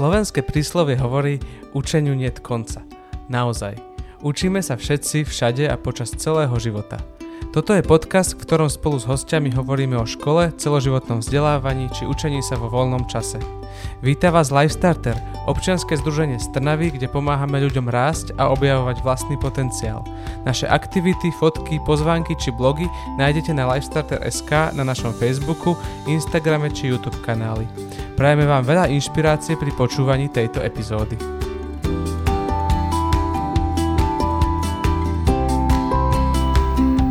Slovenské príslovie hovorí učeniu niet konca. Naozaj. Učíme sa všetci, všade a počas celého života. Toto je podcast, v ktorom spolu s hostiami hovoríme o škole, celoživotnom vzdelávaní či učení sa vo voľnom čase. Víta vás Lifestarter, občianske združenie z Trnavy, kde pomáhame ľuďom rásť a objavovať vlastný potenciál. Naše aktivity, fotky, pozvánky či blogy nájdete na Lifestarter.sk na našom Facebooku, Instagrame či YouTube kanáli. Prajeme vám veľa inšpirácie pri počúvaní tejto epizódy.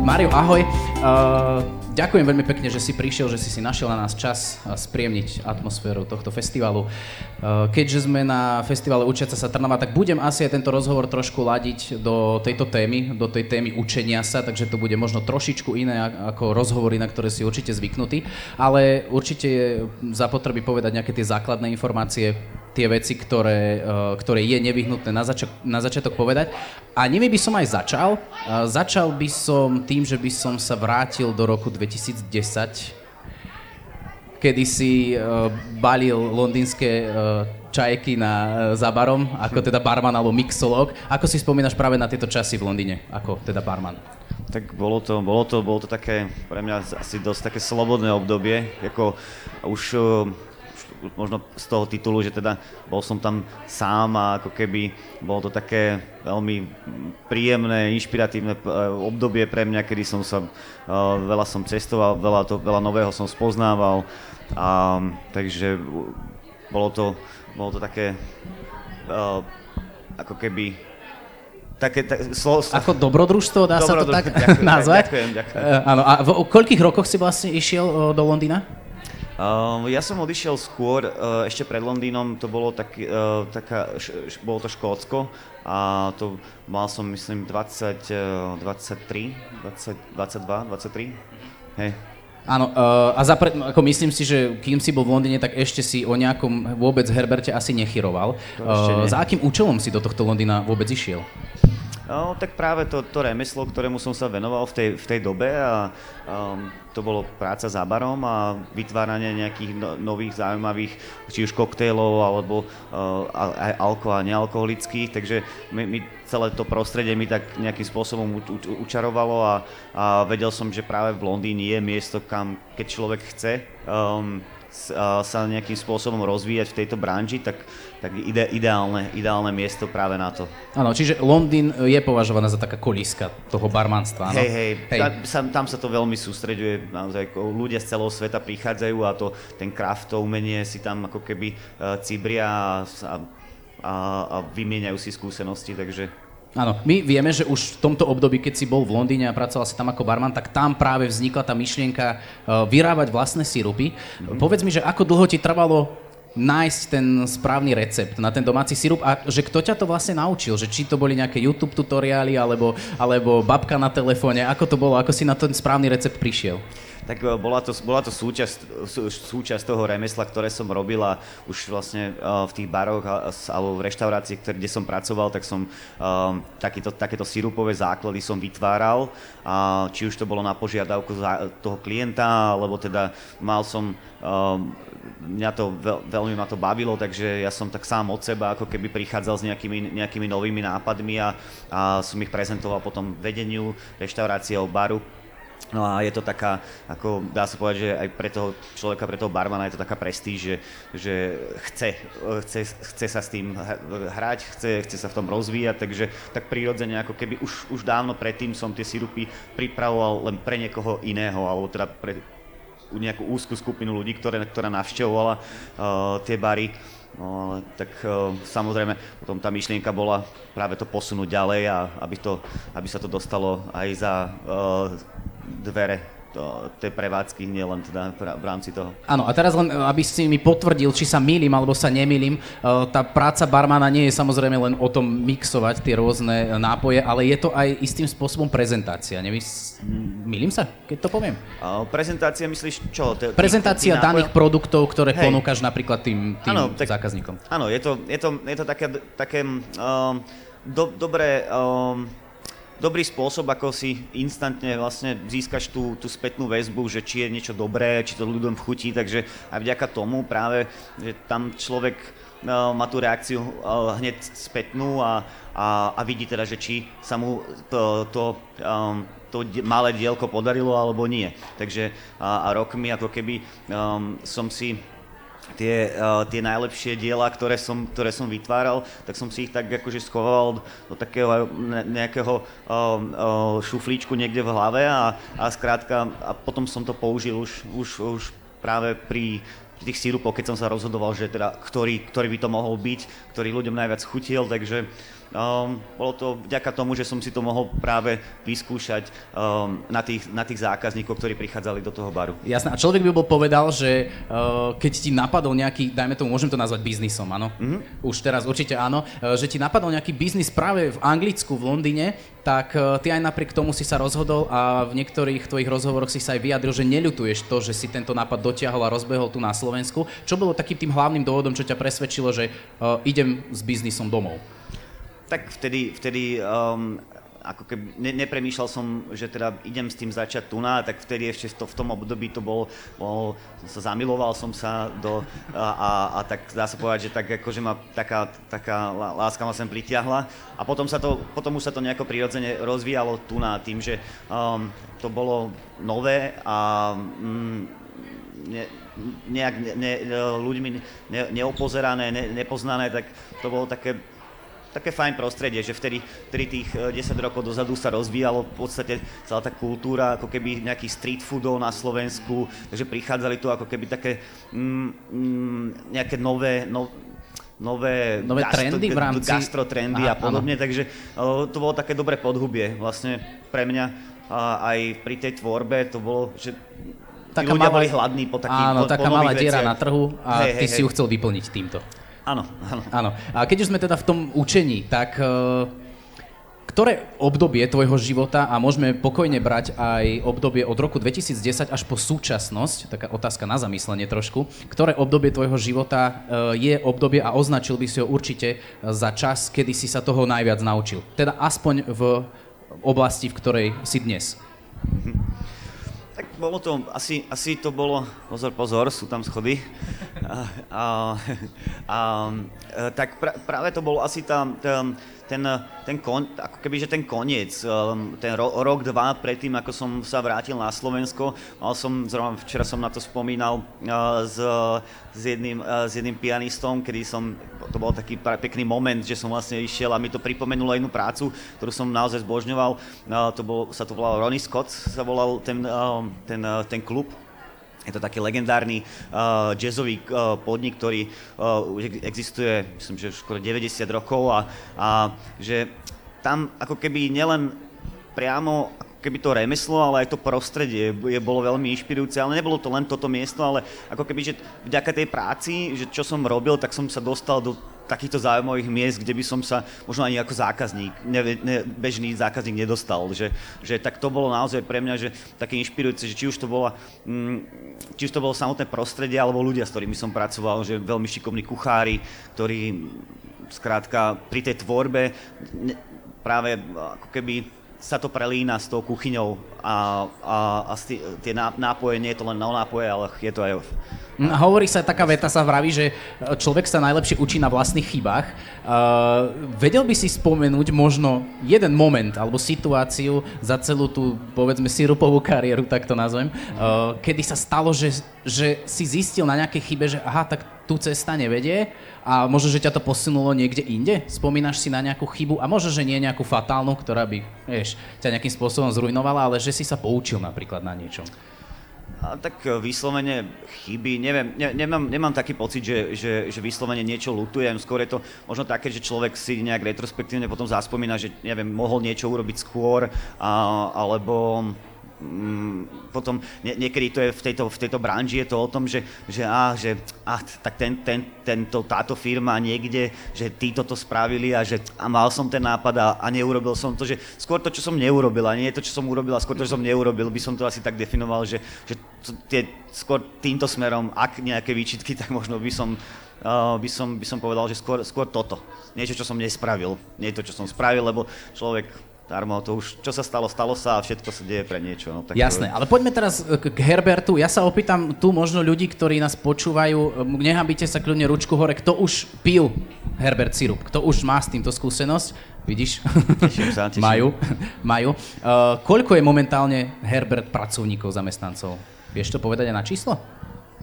Mario, ahoj. Uh, ďakujem veľmi pekne, že si prišiel, že si si našiel na nás čas spriemniť atmosféru tohto festivalu. Uh, keďže sme na festivale Učiaca sa Trnava, tak budem asi aj tento rozhovor trošku ladiť do tejto témy, do tej témy učenia sa, takže to bude možno trošičku iné ako rozhovory, na ktoré si určite zvyknutí, ale určite je zapotreby povedať nejaké tie základné informácie, tie veci, ktoré, uh, ktoré je nevyhnutné na, zača- na začiatok povedať. A nimi by som aj začal. Uh, začal by som tým, že by som sa vrátil do roku 2010, kedy si uh, balil londýnske čajky na, za barom, ako teda barman alebo mixolog. Ako si spomínaš práve na tieto časy v Londýne, ako teda barman? Tak bolo to, bolo to, bolo to také, pre mňa asi dosť také slobodné obdobie, ako už možno z toho titulu, že teda bol som tam sám a ako keby bolo to také veľmi príjemné, inšpiratívne e, obdobie pre mňa, kedy som sa, e, veľa som cestoval, veľa, to, veľa nového som spoznával a takže bolo to, bolo to také uh, ako keby také, tak, slo, slo... Ako dobrodružstvo, dá sa to tak ďakujem, nazvať? Ďakujem, ďakujem. Áno, a v koľkých rokoch si vlastne išiel do Londýna? Uh, ja som odišiel skôr, uh, ešte pred Londýnom, to bolo, tak, uh, taká, š, bolo to Škótsko a to mal som myslím 20, uh, 23, 20, 22, 23, hej. Áno, uh, a zapre, ako myslím si, že kým si bol v Londýne, tak ešte si o nejakom vôbec Herberte asi nechyroval. Uh, za akým účelom si do tohto Londýna vôbec išiel? No, tak práve to, to remeslo, ktorému som sa venoval v tej, v tej dobe a um, to bolo práca za barom a vytváranie nejakých no, nových zaujímavých, či už koktejlov alebo uh, aj alko a nealkoholických, takže my, my celé to prostredie mi tak nejakým spôsobom u, u, učarovalo a, a vedel som, že práve v Londýne je miesto, kam keď človek chce um, sa nejakým spôsobom rozvíjať v tejto branži, tak, tak ide, ideálne, ideálne miesto práve na to. Áno, čiže Londýn je považovaná za taká kolíska toho barmanstva? Hej, hej, hej. Tam, tam sa to veľmi sústreďuje, naozaj ľudia z celého sveta prichádzajú a to, ten craft, to umenie si tam ako keby uh, cibria a, a, a, vymieňajú si skúsenosti, takže Áno, my vieme, že už v tomto období, keď si bol v Londýne a pracoval si tam ako barman, tak tam práve vznikla tá myšlienka uh, vyrábať vlastné sirupy. Mm-hmm. Povedz mi, že ako dlho ti trvalo nájsť ten správny recept na ten domáci sirup a že kto ťa to vlastne naučil, že či to boli nejaké YouTube tutoriály alebo, alebo babka na telefóne, ako to bolo, ako si na ten správny recept prišiel? Tak e, bola to, bola to súčasť, súčasť toho remesla, ktoré som robil a už vlastne uh, v tých baroch alebo v reštaurácii, kde som pracoval, tak som uh, takýto, takéto sirupové základy som vytváral, a či už to bolo na požiadavku toho klienta, alebo teda mal som mňa to veľ, veľmi ma to bavilo, takže ja som tak sám od seba ako keby prichádzal s nejakými, nejakými novými nápadmi a, a som ich prezentoval potom vedeniu reštaurácie baru No a je to taká, ako dá sa povedať, že aj pre toho človeka, pre toho barmana je to taká prestíž, že, že chce, chce, chce sa s tým hrať, chce, chce sa v tom rozvíjať, takže tak prirodzene, ako keby už, už dávno predtým som tie sirupy pripravoval len pre niekoho iného, alebo teda pre nejakú úzkú skupinu ľudí, ktoré, ktorá navštevovala uh, tie bary. No, ale tak uh, samozrejme potom tá myšlienka bola práve to posunúť ďalej a aby, to, aby sa to dostalo aj za uh, dvere to, tej prevádzky, nielen teda v rámci toho. Áno, a teraz len, aby si mi potvrdil, či sa mýlim alebo sa nemýlim, e, tá práca barmana nie je samozrejme len o tom mixovať tie rôzne nápoje, ale je to aj istým spôsobom prezentácia. Nevys... Mýlim sa, keď to poviem? A prezentácia myslíš čo? T- prezentácia tých, daných produktov, ktoré Hej. ponúkaš napríklad tým, tým ano, tak, zákazníkom. Áno, je to, je to, je to také, také um, do, dobré... Um, dobrý spôsob, ako si instantne vlastne získaš tú, tú spätnú väzbu, že či je niečo dobré, či to ľuďom chutí, takže aj vďaka tomu práve, že tam človek uh, má tú reakciu uh, hneď spätnú a, a, a vidí teda, že či sa mu to, to um, to malé dielko podarilo alebo nie. Takže a, a rokmi ako keby um, som si tie, uh, tie najlepšie diela, ktoré som, ktoré som vytváral, tak som si ich tak akože schoval do takého nejakého uh, uh, šuflíčku niekde v hlave a, a skrátka a potom som to použil už, už, už práve pri tých sírupov, keď som sa rozhodoval, že teda ktorý, ktorý by to mohol byť, ktorý ľuďom najviac chutil, takže Um, bolo to vďaka tomu, že som si to mohol práve vyskúšať um, na, tých, na tých zákazníkov, ktorí prichádzali do toho baru. Jasné. A človek by bol povedal, že uh, keď ti napadol nejaký, dajme tomu, môžem to nazvať biznisom, áno? Mm-hmm. Už teraz určite áno. Uh, že ti napadol nejaký biznis práve v Anglicku, v Londýne, tak uh, ty aj napriek tomu si sa rozhodol a v niektorých tvojich rozhovoroch si sa aj vyjadril, že neľutuješ to, že si tento nápad dotiahol a rozbehol tu na Slovensku. Čo bolo takým tým hlavným dôvodom, čo ťa presvedčilo, že uh, idem s biznisom domov? Tak vtedy, vtedy um, ako keby ne, nepremýšľal som, že teda idem s tým začať tu na, tak vtedy ešte v, to, v tom období to bol, bol sa zamiloval som sa do, a, a, a tak dá sa povedať, že tak akože ma taká, taká láska ma sem pritiahla. A potom, sa to, potom už sa to nejako prirodzene rozvíjalo tu na tým, že um, to bolo nové a um, ne, nejak ne, ne, ľuďmi ne, neopozerané, ne, nepoznané, tak to bolo také také fajn prostredie, že vtedy, vtedy tých 10 e, rokov dozadu sa rozvíjalo v podstate celá tá kultúra, ako keby nejakých street foodov na Slovensku, takže prichádzali tu ako keby také mm, mm, nejaké nové, no, nové, nové gastro, trendy v rámci... gastrotrendy Aha, a podobne, áno. takže uh, to bolo také dobré podhubie vlastne pre mňa uh, aj pri tej tvorbe to bolo, že taká ľudia malá, boli hladní po takých Áno, po, taká po malá diera na trhu a hej, ty hej, si hej. ju chcel vyplniť týmto. Áno, áno. Áno. A keď už sme teda v tom učení, tak uh, ktoré obdobie tvojho života, a môžeme pokojne brať aj obdobie od roku 2010 až po súčasnosť, taká otázka na zamyslenie trošku, ktoré obdobie tvojho života uh, je obdobie a označil by si ho určite za čas, kedy si sa toho najviac naučil? Teda aspoň v oblasti, v ktorej si dnes. Mm-hmm. Bolo to, asi, asi to bolo, pozor, pozor, sú tam schody. A, a, a, tak pra, práve to bolo asi tá, tá ten, ten kon, ako keby, že ten koniec, um, ten ro, rok, dva predtým, ako som sa vrátil na Slovensko, mal som, zrovna včera som na to spomínal uh, s, s, jedným, uh, s jedným pianistom, kedy som, to bol taký pekný moment, že som vlastne išiel a mi to pripomenulo jednu prácu, ktorú som naozaj zbožňoval, uh, to bol, sa to volal Ronnie Scott, sa volal ten, ten, ten klub, je to taký legendárny uh, jazzový uh, podnik, ktorý uh, existuje, myslím, že už skoro 90 rokov a, a že tam ako keby nielen priamo keby to remeslo, ale aj to prostredie je, bolo veľmi inšpirujúce, ale nebolo to len toto miesto, ale ako keby, že vďaka tej práci, že čo som robil, tak som sa dostal do takýchto zaujímavých miest, kde by som sa možno ani ako zákazník, ne, ne, bežný zákazník nedostal. Že, že tak to bolo naozaj pre mňa že také inšpirujúce, že či už to, bola, mm, či už to bolo samotné prostredie alebo ľudia, s ktorými som pracoval, že veľmi šikovní kuchári, ktorí skrátka pri tej tvorbe práve ako keby sa to prelína s tou kuchyňou a, a, a tie nápoje, nie je to len na nápoje, ale je to aj Mm, hovorí sa, taká veta sa vraví, že človek sa najlepšie učí na vlastných chybách. Uh, vedel by si spomenúť možno jeden moment alebo situáciu za celú tú, povedzme, sirupovú kariéru, tak to nazvem, uh, kedy sa stalo, že, že si zistil na nejakej chybe, že aha, tak tu cesta nevedie a možno, že ťa to posunulo niekde inde? Spomínaš si na nejakú chybu a možno, že nie nejakú fatálnu, ktorá by, vieš, ťa nejakým spôsobom zrujnovala, ale že si sa poučil napríklad na niečom. A tak e, vyslovene chyby, neviem, ne, nemám, nemám taký pocit, že, že, že vyslovene niečo lutujem, skôr je to možno také, že človek si nejak retrospektívne potom zaspomína, že neviem, mohol niečo urobiť skôr, a, alebo Mm, potom nie, niekedy to je v tejto, v tejto branži je to o tom, že, že, á, že á, tak ten, ten, tento, táto firma niekde, že títo to spravili a že a mal som ten nápad a, a neurobil som to, že skôr to, čo som neurobil a nie to, čo som urobil a skôr to, čo som neurobil, by som to asi tak definoval, že, že to, tie, skôr týmto smerom, ak nejaké výčitky, tak možno by som, uh, by som, by som povedal, že skôr, skôr toto. Niečo, čo som nespravil. Nie to, čo som spravil, lebo človek darmo, to už, čo sa stalo, stalo sa a všetko sa deje pre niečo. No, tak Jasné, to... ale poďme teraz k Herbertu. Ja sa opýtam tu možno ľudí, ktorí nás počúvajú, nehambite sa kľudne ručku hore, kto už pil Herbert sirup, kto už má s týmto skúsenosť, vidíš? Teším sa, teším. Majú, majú. Uh, koľko je momentálne Herbert pracovníkov, zamestnancov? Vieš to povedať aj na číslo?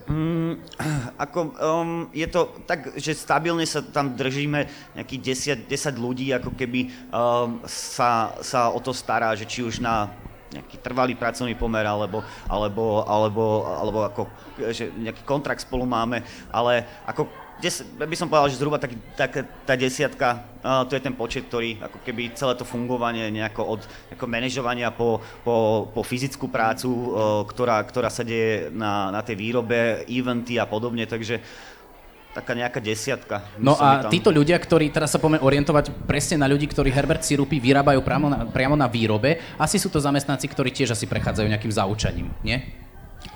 Mm, ako, um, je to tak, že stabilne sa tam držíme nejakých 10, 10 ľudí, ako keby um, sa, sa o to stará, že či už na nejaký trvalý pracovný pomer, alebo, alebo, alebo, alebo ako, že nejaký kontrakt spolu máme, ale ako des, by som povedal, že zhruba tak, tak, tá desiatka, uh, to je ten počet, ktorý ako keby celé to fungovanie nejako od ako manažovania po, po, po fyzickú prácu, uh, ktorá, ktorá sa deje na, na tej výrobe, eventy a podobne, takže taká nejaká desiatka. No a tam... títo ľudia, ktorí teraz sa poďme orientovať presne na ľudí, ktorí Herbert sirupy vyrábajú priamo na, priamo na výrobe, asi sú to zamestnanci, ktorí tiež asi prechádzajú nejakým zaučaním, nie?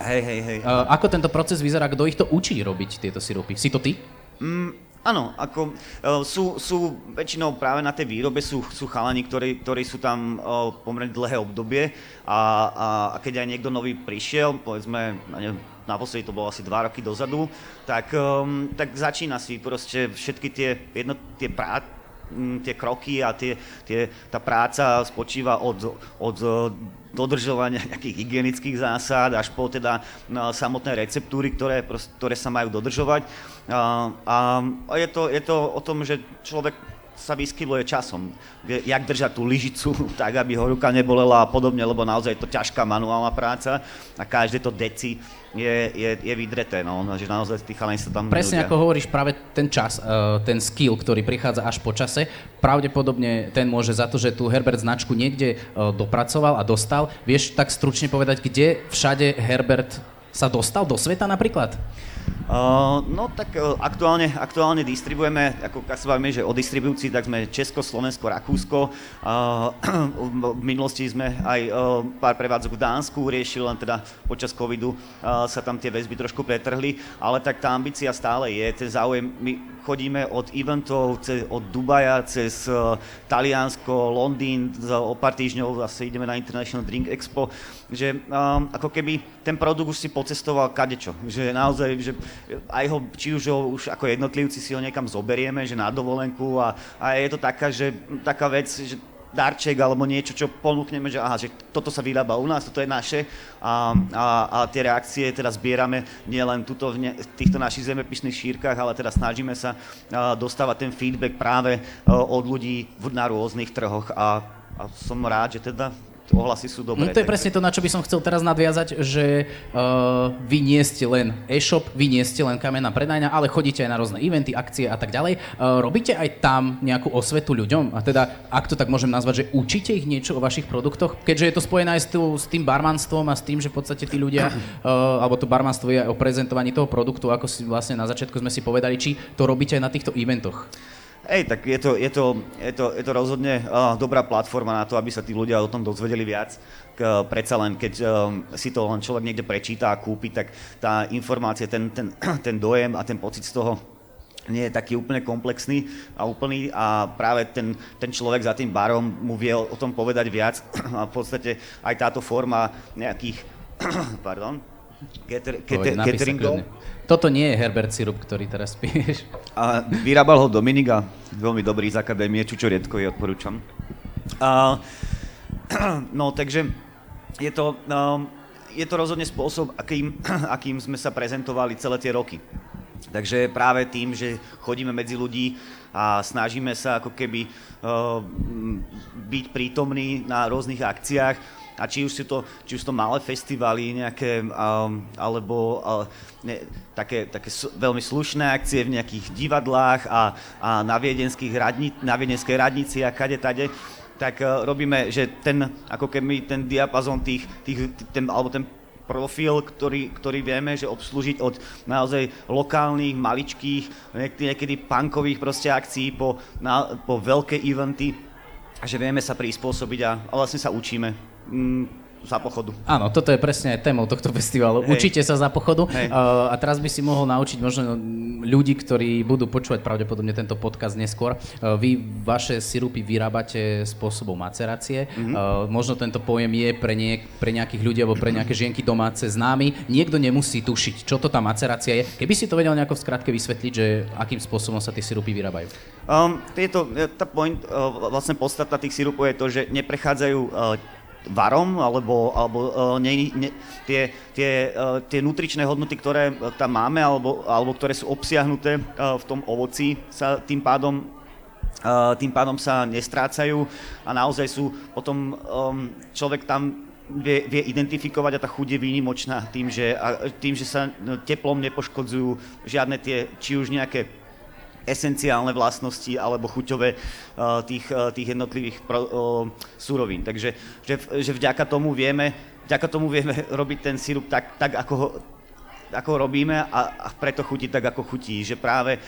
Hej, hej, hej. Uh, ako tento proces vyzerá? Kto ich to učí robiť, tieto sirupy? Si to ty? Mm, áno, ako uh, sú, sú väčšinou práve na tej výrobe sú, sú chalani, ktorí, ktorí sú tam uh, pomerne dlhé obdobie a, a, a keď aj niekto nový prišiel, povedzme, neviem, naposledy to bolo asi dva roky dozadu, tak, um, tak začína si proste všetky tie, jedno, tie prá, tie kroky a tie, tie, tá práca spočíva od, od dodržovania nejakých hygienických zásad až po teda no, samotné receptúry, ktoré, ktoré sa majú dodržovať. A, a je, to, je to o tom, že človek sa vyskyluje časom. Jak držať tú lyžicu tak, aby ho ruka nebolela a podobne, lebo naozaj je to ťažká manuálna práca a každé to deci je, je, je vydreté, no, že naozaj tí chalani sa tam Presne ľudia. ako hovoríš, práve ten čas, uh, ten skill, ktorý prichádza až po čase, pravdepodobne ten môže za to, že tu Herbert značku niekde uh, dopracoval a dostal. Vieš tak stručne povedať, kde všade Herbert sa dostal do sveta napríklad? Uh, no tak uh, aktuálne, aktuálne distribujeme, ako ak sa bavíme, že o distribúcii, tak sme Česko, Slovensko, Rakúsko. Uh, v minulosti sme aj pár prevádzok v Dánsku riešili, len teda počas covidu sa tam tie väzby trošku pretrhli, ale tak tá ambícia stále je, ten záujem, my chodíme od eventov cez, od Dubaja cez Taliansko, Londýn, za o pár týždňov zase ideme na International Drink Expo, že ako keby ten produkt už si pocestoval kadečo, že naozaj, že aj ho, či už ho už ako jednotlivci si ho niekam zoberieme, že na dovolenku a, a je to taká, že, taká vec, že darček alebo niečo, čo ponúkneme, že aha, že toto sa vyrába u nás, toto je naše a, a, a tie reakcie teda zbierame nielen tuto v, ne, v týchto našich zemepisných šírkach, ale teda snažíme sa a, dostávať ten feedback práve a, od ľudí v, na rôznych trhoch a, a som rád, že teda ohlasy sú dobré. No to je presne to, na čo by som chcel teraz nadviazať, že uh, vy nie ste len e-shop, vy nie ste len kamenná predajňa, ale chodíte aj na rôzne eventy, akcie a tak ďalej. Uh, robíte aj tam nejakú osvetu ľuďom? A teda, ak to tak môžem nazvať, že učíte ich niečo o vašich produktoch? Keďže je to spojené aj s, tým, s tým barmanstvom a s tým, že v podstate tí ľudia, uh, alebo to barmanstvo je aj o prezentovaní toho produktu, ako si vlastne na začiatku sme si povedali, či to robíte aj na týchto eventoch. Hej, tak je to, je to, je to, je to rozhodne uh, dobrá platforma na to, aby sa tí ľudia o tom dozvedeli viac. K, predsa len, keď um, si to len človek niekde prečíta a kúpi, tak tá informácia, ten, ten, ten dojem a ten pocit z toho nie je taký úplne komplexný a úplný a práve ten, ten človek za tým barom mu vie o tom povedať viac a v podstate aj táto forma nejakých, pardon, cateringov, toto nie je Herbert Sirup, ktorý teraz piješ. A vyrábal ho Dominik a veľmi dobrý z akadémie, Čučo Riedkovi odporúčam. A, no, takže je to, um, je to rozhodne spôsob, akým, akým sme sa prezentovali celé tie roky. Takže práve tým, že chodíme medzi ľudí a snažíme sa ako keby uh, byť prítomní na rôznych akciách, a či už sú to, či už to malé festivaly nejaké, um, alebo uh, ne, také, také veľmi slušné akcie v nejakých divadlách a, a na, radni, na viedenskej radnici a kade tade, tak uh, robíme, že ten, ako keby ten diapazon tých, tých ten, alebo ten profil, ktorý, ktorý vieme, že obslúžiť od naozaj lokálnych, maličkých, niekedy, punkových proste akcií po, na, po veľké eventy, že vieme sa prispôsobiť a, a vlastne sa učíme Mm, za pochodu. Áno, toto je presne aj témou tohto festivalu. Hej. Učite sa za pochodu. Hej. Uh, a teraz by si mohol naučiť možno ľudí, ktorí budú počúvať pravdepodobne tento podcast neskôr. Uh, vy vaše sirupy vyrábate spôsobom macerácie. Mm-hmm. Uh, možno tento pojem je pre, nie, pre nejakých ľudí alebo pre nejaké žienky domáce známy. Niekto nemusí tušiť, čo to tá macerácia je. Keby si to vedel nejako v skratke vysvetliť, že akým spôsobom sa tie sirupy vyrábajú. Um, tieto, tá point, uh, vlastne podstata tých sirupov je to, že neprechádzajú uh, varom, alebo, alebo ne, ne, tie, tie, uh, tie nutričné hodnoty, ktoré tam máme, alebo, alebo ktoré sú obsiahnuté uh, v tom ovoci, sa tým pádom uh, tým pádom sa nestrácajú a naozaj sú potom človek tam vie, vie identifikovať a tá chuť je výnimočná tým, že, a, tým, že sa no, teplom nepoškodzujú žiadne tie, či už nejaké esenciálne vlastnosti alebo chuťové uh, tých, uh, tých jednotlivých uh, súrovín. Takže že, že vďaka tomu vieme, vďaka tomu vieme robiť ten sirup tak, tak ako ho ako robíme a, a preto chutí tak, ako chutí, že práve e,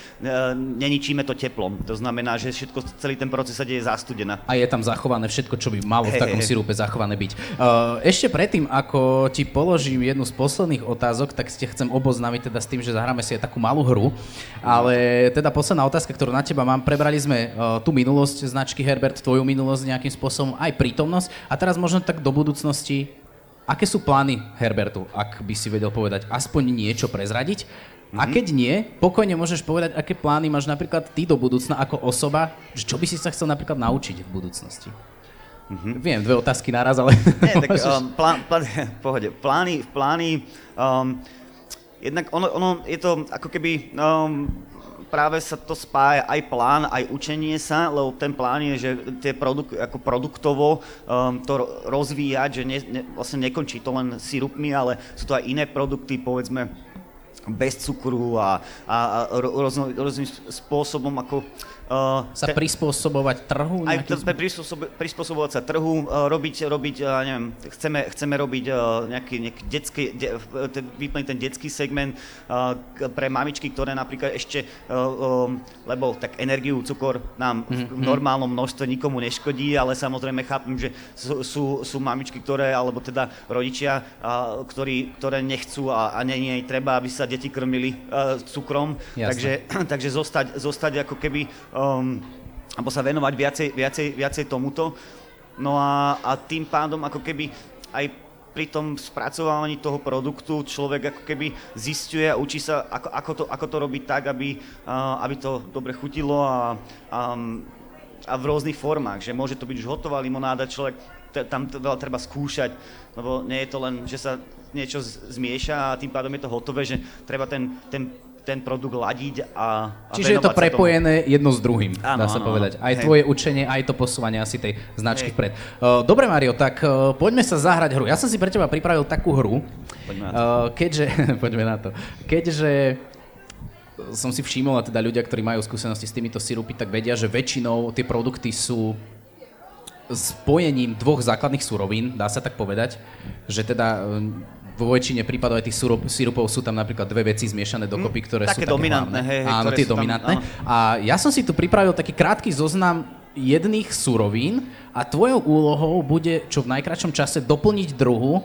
neničíme to teplom. To znamená, že všetko, celý ten proces sa deje zastudená. A je tam zachované všetko, čo by malo v takom sirupe zachované byť. Uh, ešte predtým, ako ti položím jednu z posledných otázok, tak ste chcem oboznámiť teda s tým, že zahráme si aj takú malú hru. Ale teda posledná otázka, ktorú na teba mám, prebrali sme uh, tú minulosť značky Herbert, tvoju minulosť nejakým spôsobom, aj prítomnosť. A teraz možno tak do budúcnosti, aké sú plány Herbertu, ak by si vedel povedať aspoň niečo prezradiť? A keď nie, pokojne môžeš povedať, aké plány máš napríklad ty do budúcna ako osoba, že čo by si sa chcel napríklad naučiť v budúcnosti. Viem, dve otázky naraz, ale... Nie, tak um, plán, plán, pohode. Plány, plány, um, jednak ono, ono je to ako keby, um, práve sa to spája aj plán, aj učenie sa, lebo ten plán je, že tie produk, ako produktovo um, to ro- rozvíjať, že ne, ne, vlastne nekončí to len sirupmi, ale sú to aj iné produkty, povedzme, bez cukru a, a, a rôznym spôsobom ako... Uh, sa prispôsobovať trhu? aj to prispôsob- prispôsobovať sa trhu, uh, robiť, robiť uh, neviem, chceme, chceme robiť uh, nejaký, nejaký detský, de, ten, vyplniť ten detský segment uh, pre mamičky, ktoré napríklad ešte, uh, um, lebo tak energiu, cukor nám v, v normálnom množstve nikomu neškodí, ale samozrejme chápem, že sú, sú, sú mamičky, ktoré, alebo teda rodičia, uh, ktorí, ktoré nechcú a, a nie, je treba, aby sa deti krmili uh, cukrom, Jasné. takže takže zostať, zostať ako keby, um, alebo sa venovať viacej, viacej, viacej tomuto. No a, a tým pádom ako keby aj pri tom spracovávaní toho produktu človek ako keby zistuje a učí sa, ako, ako, to, ako to robiť tak, aby, uh, aby to dobre chutilo a, a, a v rôznych formách, že môže to byť už hotová limonáda, človek t- tam to veľa treba skúšať, lebo nie je to len, že sa niečo z- zmieša a tým pádom je to hotové, že treba ten, ten, ten produkt ladiť a, a Čiže je to sa tomu. prepojené jedno s druhým, Áno, dá sa áno, povedať. Aj Hej. tvoje učenie, aj to posúvanie asi tej značky Hej. vpred. Uh, Dobre, Mario, tak uh, poďme sa zahrať hru. Ja som si pre teba pripravil takú hru, Poďme na to. uh, keďže, poďme na to, keďže som si všimol, a teda ľudia, ktorí majú skúsenosti s týmito sirupy, tak vedia, že väčšinou tie produkty sú spojením dvoch základných surovín, dá sa tak povedať, že teda vo väčšine prípadov aj tých sirupov sú tam napríklad dve veci zmiešané dokopy, ktoré také sú také dominantné, hlavné. hej, hej, Áno, tie sú tam- dominantné. áno. A ja som si tu pripravil taký krátky zoznam jedných surovín a tvojou úlohou bude čo v najkračom čase doplniť druhu,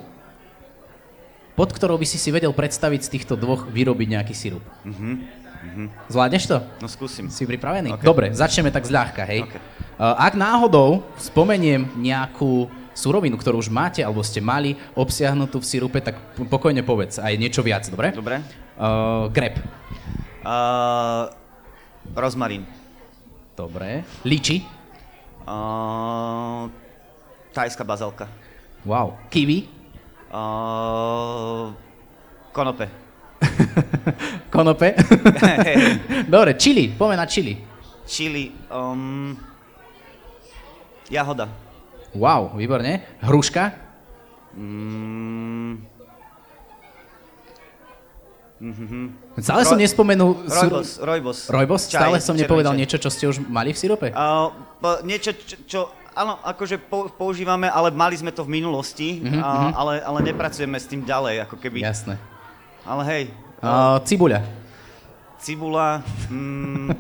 pod ktorou by si si vedel predstaviť z týchto dvoch vyrobiť nejaký sirup. Zvládneš to? No skúsim. Si pripravený? Ok. Dobre, začneme tak zľahka, hej. Ok. Uh, ak náhodou spomeniem nejakú surovinu, ktorú už máte alebo ste mali obsiahnutú v sirupe, tak pokojne povedz aj niečo viac, dobre? Dobre. Uh, grep. Uh, rozmarín. Dobre. Liči. Uh, tajská bazalka. Wow. Kiwi. Uh, konope. Konope. Dobre, chili. Poďme na chili. Chili. Um, jahoda. Wow, výborne. Hruška. Mm, Stále som Ro- nespomenul... rojbos, rojbos. Rojbos? Čaj, Stále som červený nepovedal čaj. niečo, čo ste už mali v sirupe? Uh, po- niečo, čo, čo áno, akože po, používame, ale mali sme to v minulosti, Mhm, uh, ale, ale nepracujeme s tým ďalej, ako keby. Jasné. Ale hej, Uh, cibuľa. cibula, mm,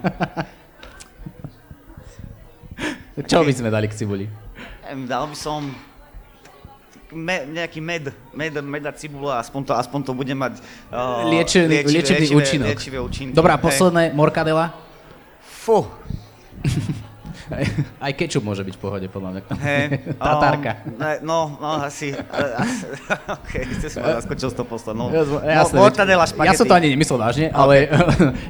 Čo by sme dali k cibuli? Dal by som me, nejaký med, med, med a cibula, aspoň to, aspoň to bude mať uh, liečivý, liečivé, liečivý liečivé, účinok. Liečivé účinky. Dobrá, posledné, morkadela? Fú. Aj kečup môže byť v pohode, podľa mňa. Hey, Tatárka. Um, no, no, asi. ok, ste si ma zaskočil z toho posledného. No, Jasne, no, ja som to ani nemyslel vážne, okay. ale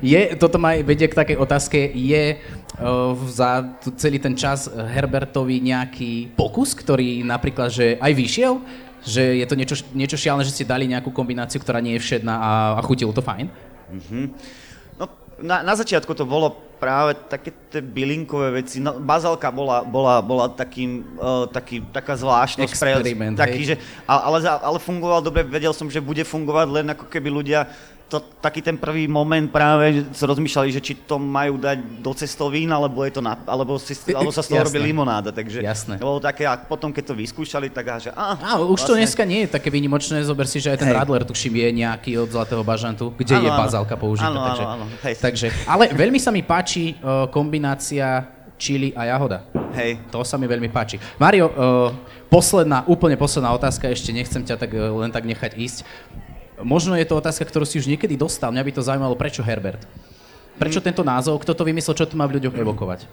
je, toto ma vedie k takej otázke, je uh, za celý ten čas Herbertovi nejaký pokus, ktorý napríklad, že aj vyšiel, že je to niečo, niečo šialené, že ste dali nejakú kombináciu, ktorá nie je všedná a, a chutilo to fajn? Mm-hmm. Na, na začiatku to bolo práve také tie bylinkové veci. No, bazalka bola, bola, bola takým, uh, taký, taká zvláštnosť. Experiment, pre, taký, že, ale, ale fungoval dobre, vedel som, že bude fungovať len ako keby ľudia to, taký ten prvý moment práve, že rozmýšľali, že či to majú dať do cestovín, alebo, je to na, alebo, si, alebo sa z toho robí limonáda. Takže Jasné. bolo také, a potom keď to vyskúšali, tak že... Á, á, už vlastne... to dneska nie je také výnimočné, zober si, že aj ten Hej. Radler, tuším, je nejaký od Zlatého bažantu, kde ano, je bazálka použitá. Áno, takže, áno, Hej. takže, ale veľmi sa mi páči uh, kombinácia čili a jahoda. Hej. To sa mi veľmi páči. Mario, uh, posledná, úplne posledná otázka, ešte nechcem ťa tak uh, len tak nechať ísť. Možno je to otázka, ktorú si už niekedy dostal. Mňa by to zaujímalo, prečo Herbert? Prečo tento názov? Kto to vymyslel? Čo to má v ľuďoch evokovať?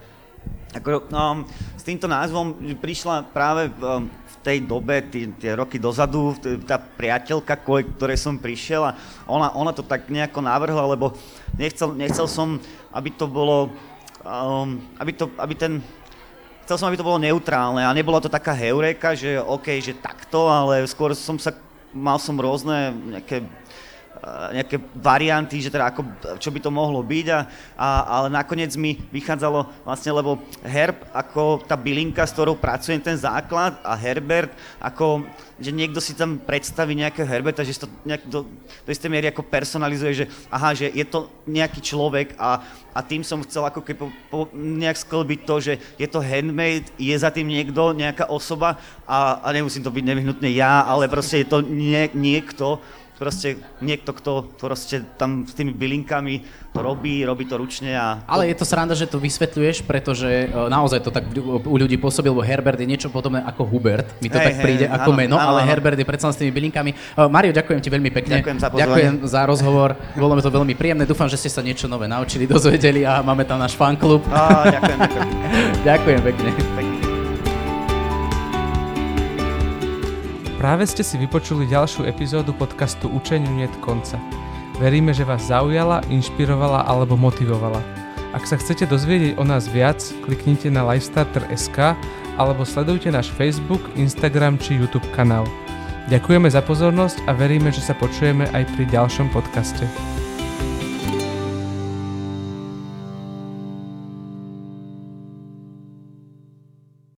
Ako, um, s týmto názvom prišla práve v tej dobe, tí, tie roky dozadu, tá priateľka, kvôli ktorej som prišiel a ona, ona to tak nejako navrhla, lebo nechcel, nechcel som, aby to bolo, um, aby, to, aby ten chcel som, aby to bolo neutrálne a nebola to taká heureka, že OK, že takto, ale skôr som sa mal som rôzne nejaké nejaké varianty, že teda ako, čo by to mohlo byť, a, a, ale nakoniec mi vychádzalo vlastne, lebo herb ako tá bylinka, s ktorou pracujem ten základ a Herbert ako, že niekto si tam predstaví nejakého Herberta, že si to nejak do, do istej miery ako personalizuje, že aha, že je to nejaký človek a, a tým som chcel ako keby po, po, nejak sklbiť to, že je to handmade, je za tým niekto, nejaká osoba a, a nemusím to byť nevyhnutne ja, ale proste je to nie, niekto, proste niekto, kto proste tam s tými bylinkami to robí, robí to ručne a... Ale je to sranda, že to vysvetľuješ, pretože e, naozaj to tak u ľudí pôsobil, lebo Herbert je niečo podobné ako Hubert, mi to hey, tak príde hey, ako áno, meno, áno, ale áno. Herbert je predsa s tými bylinkami. E, Mario, ďakujem ti veľmi pekne. Ďakujem za pozvanie. Ďakujem za rozhovor, bolo mi to veľmi príjemné, dúfam, že ste sa niečo nové naučili, dozvedeli a máme tam náš fanklub. ďakujem, ďakujem. ďakujem pekne. pekne. Práve ste si vypočuli ďalšiu epizódu podcastu Učeniu net konca. Veríme, že vás zaujala, inšpirovala alebo motivovala. Ak sa chcete dozvedieť o nás viac, kliknite na lifestarter.sk alebo sledujte náš Facebook, Instagram či YouTube kanál. Ďakujeme za pozornosť a veríme, že sa počujeme aj pri ďalšom podcaste.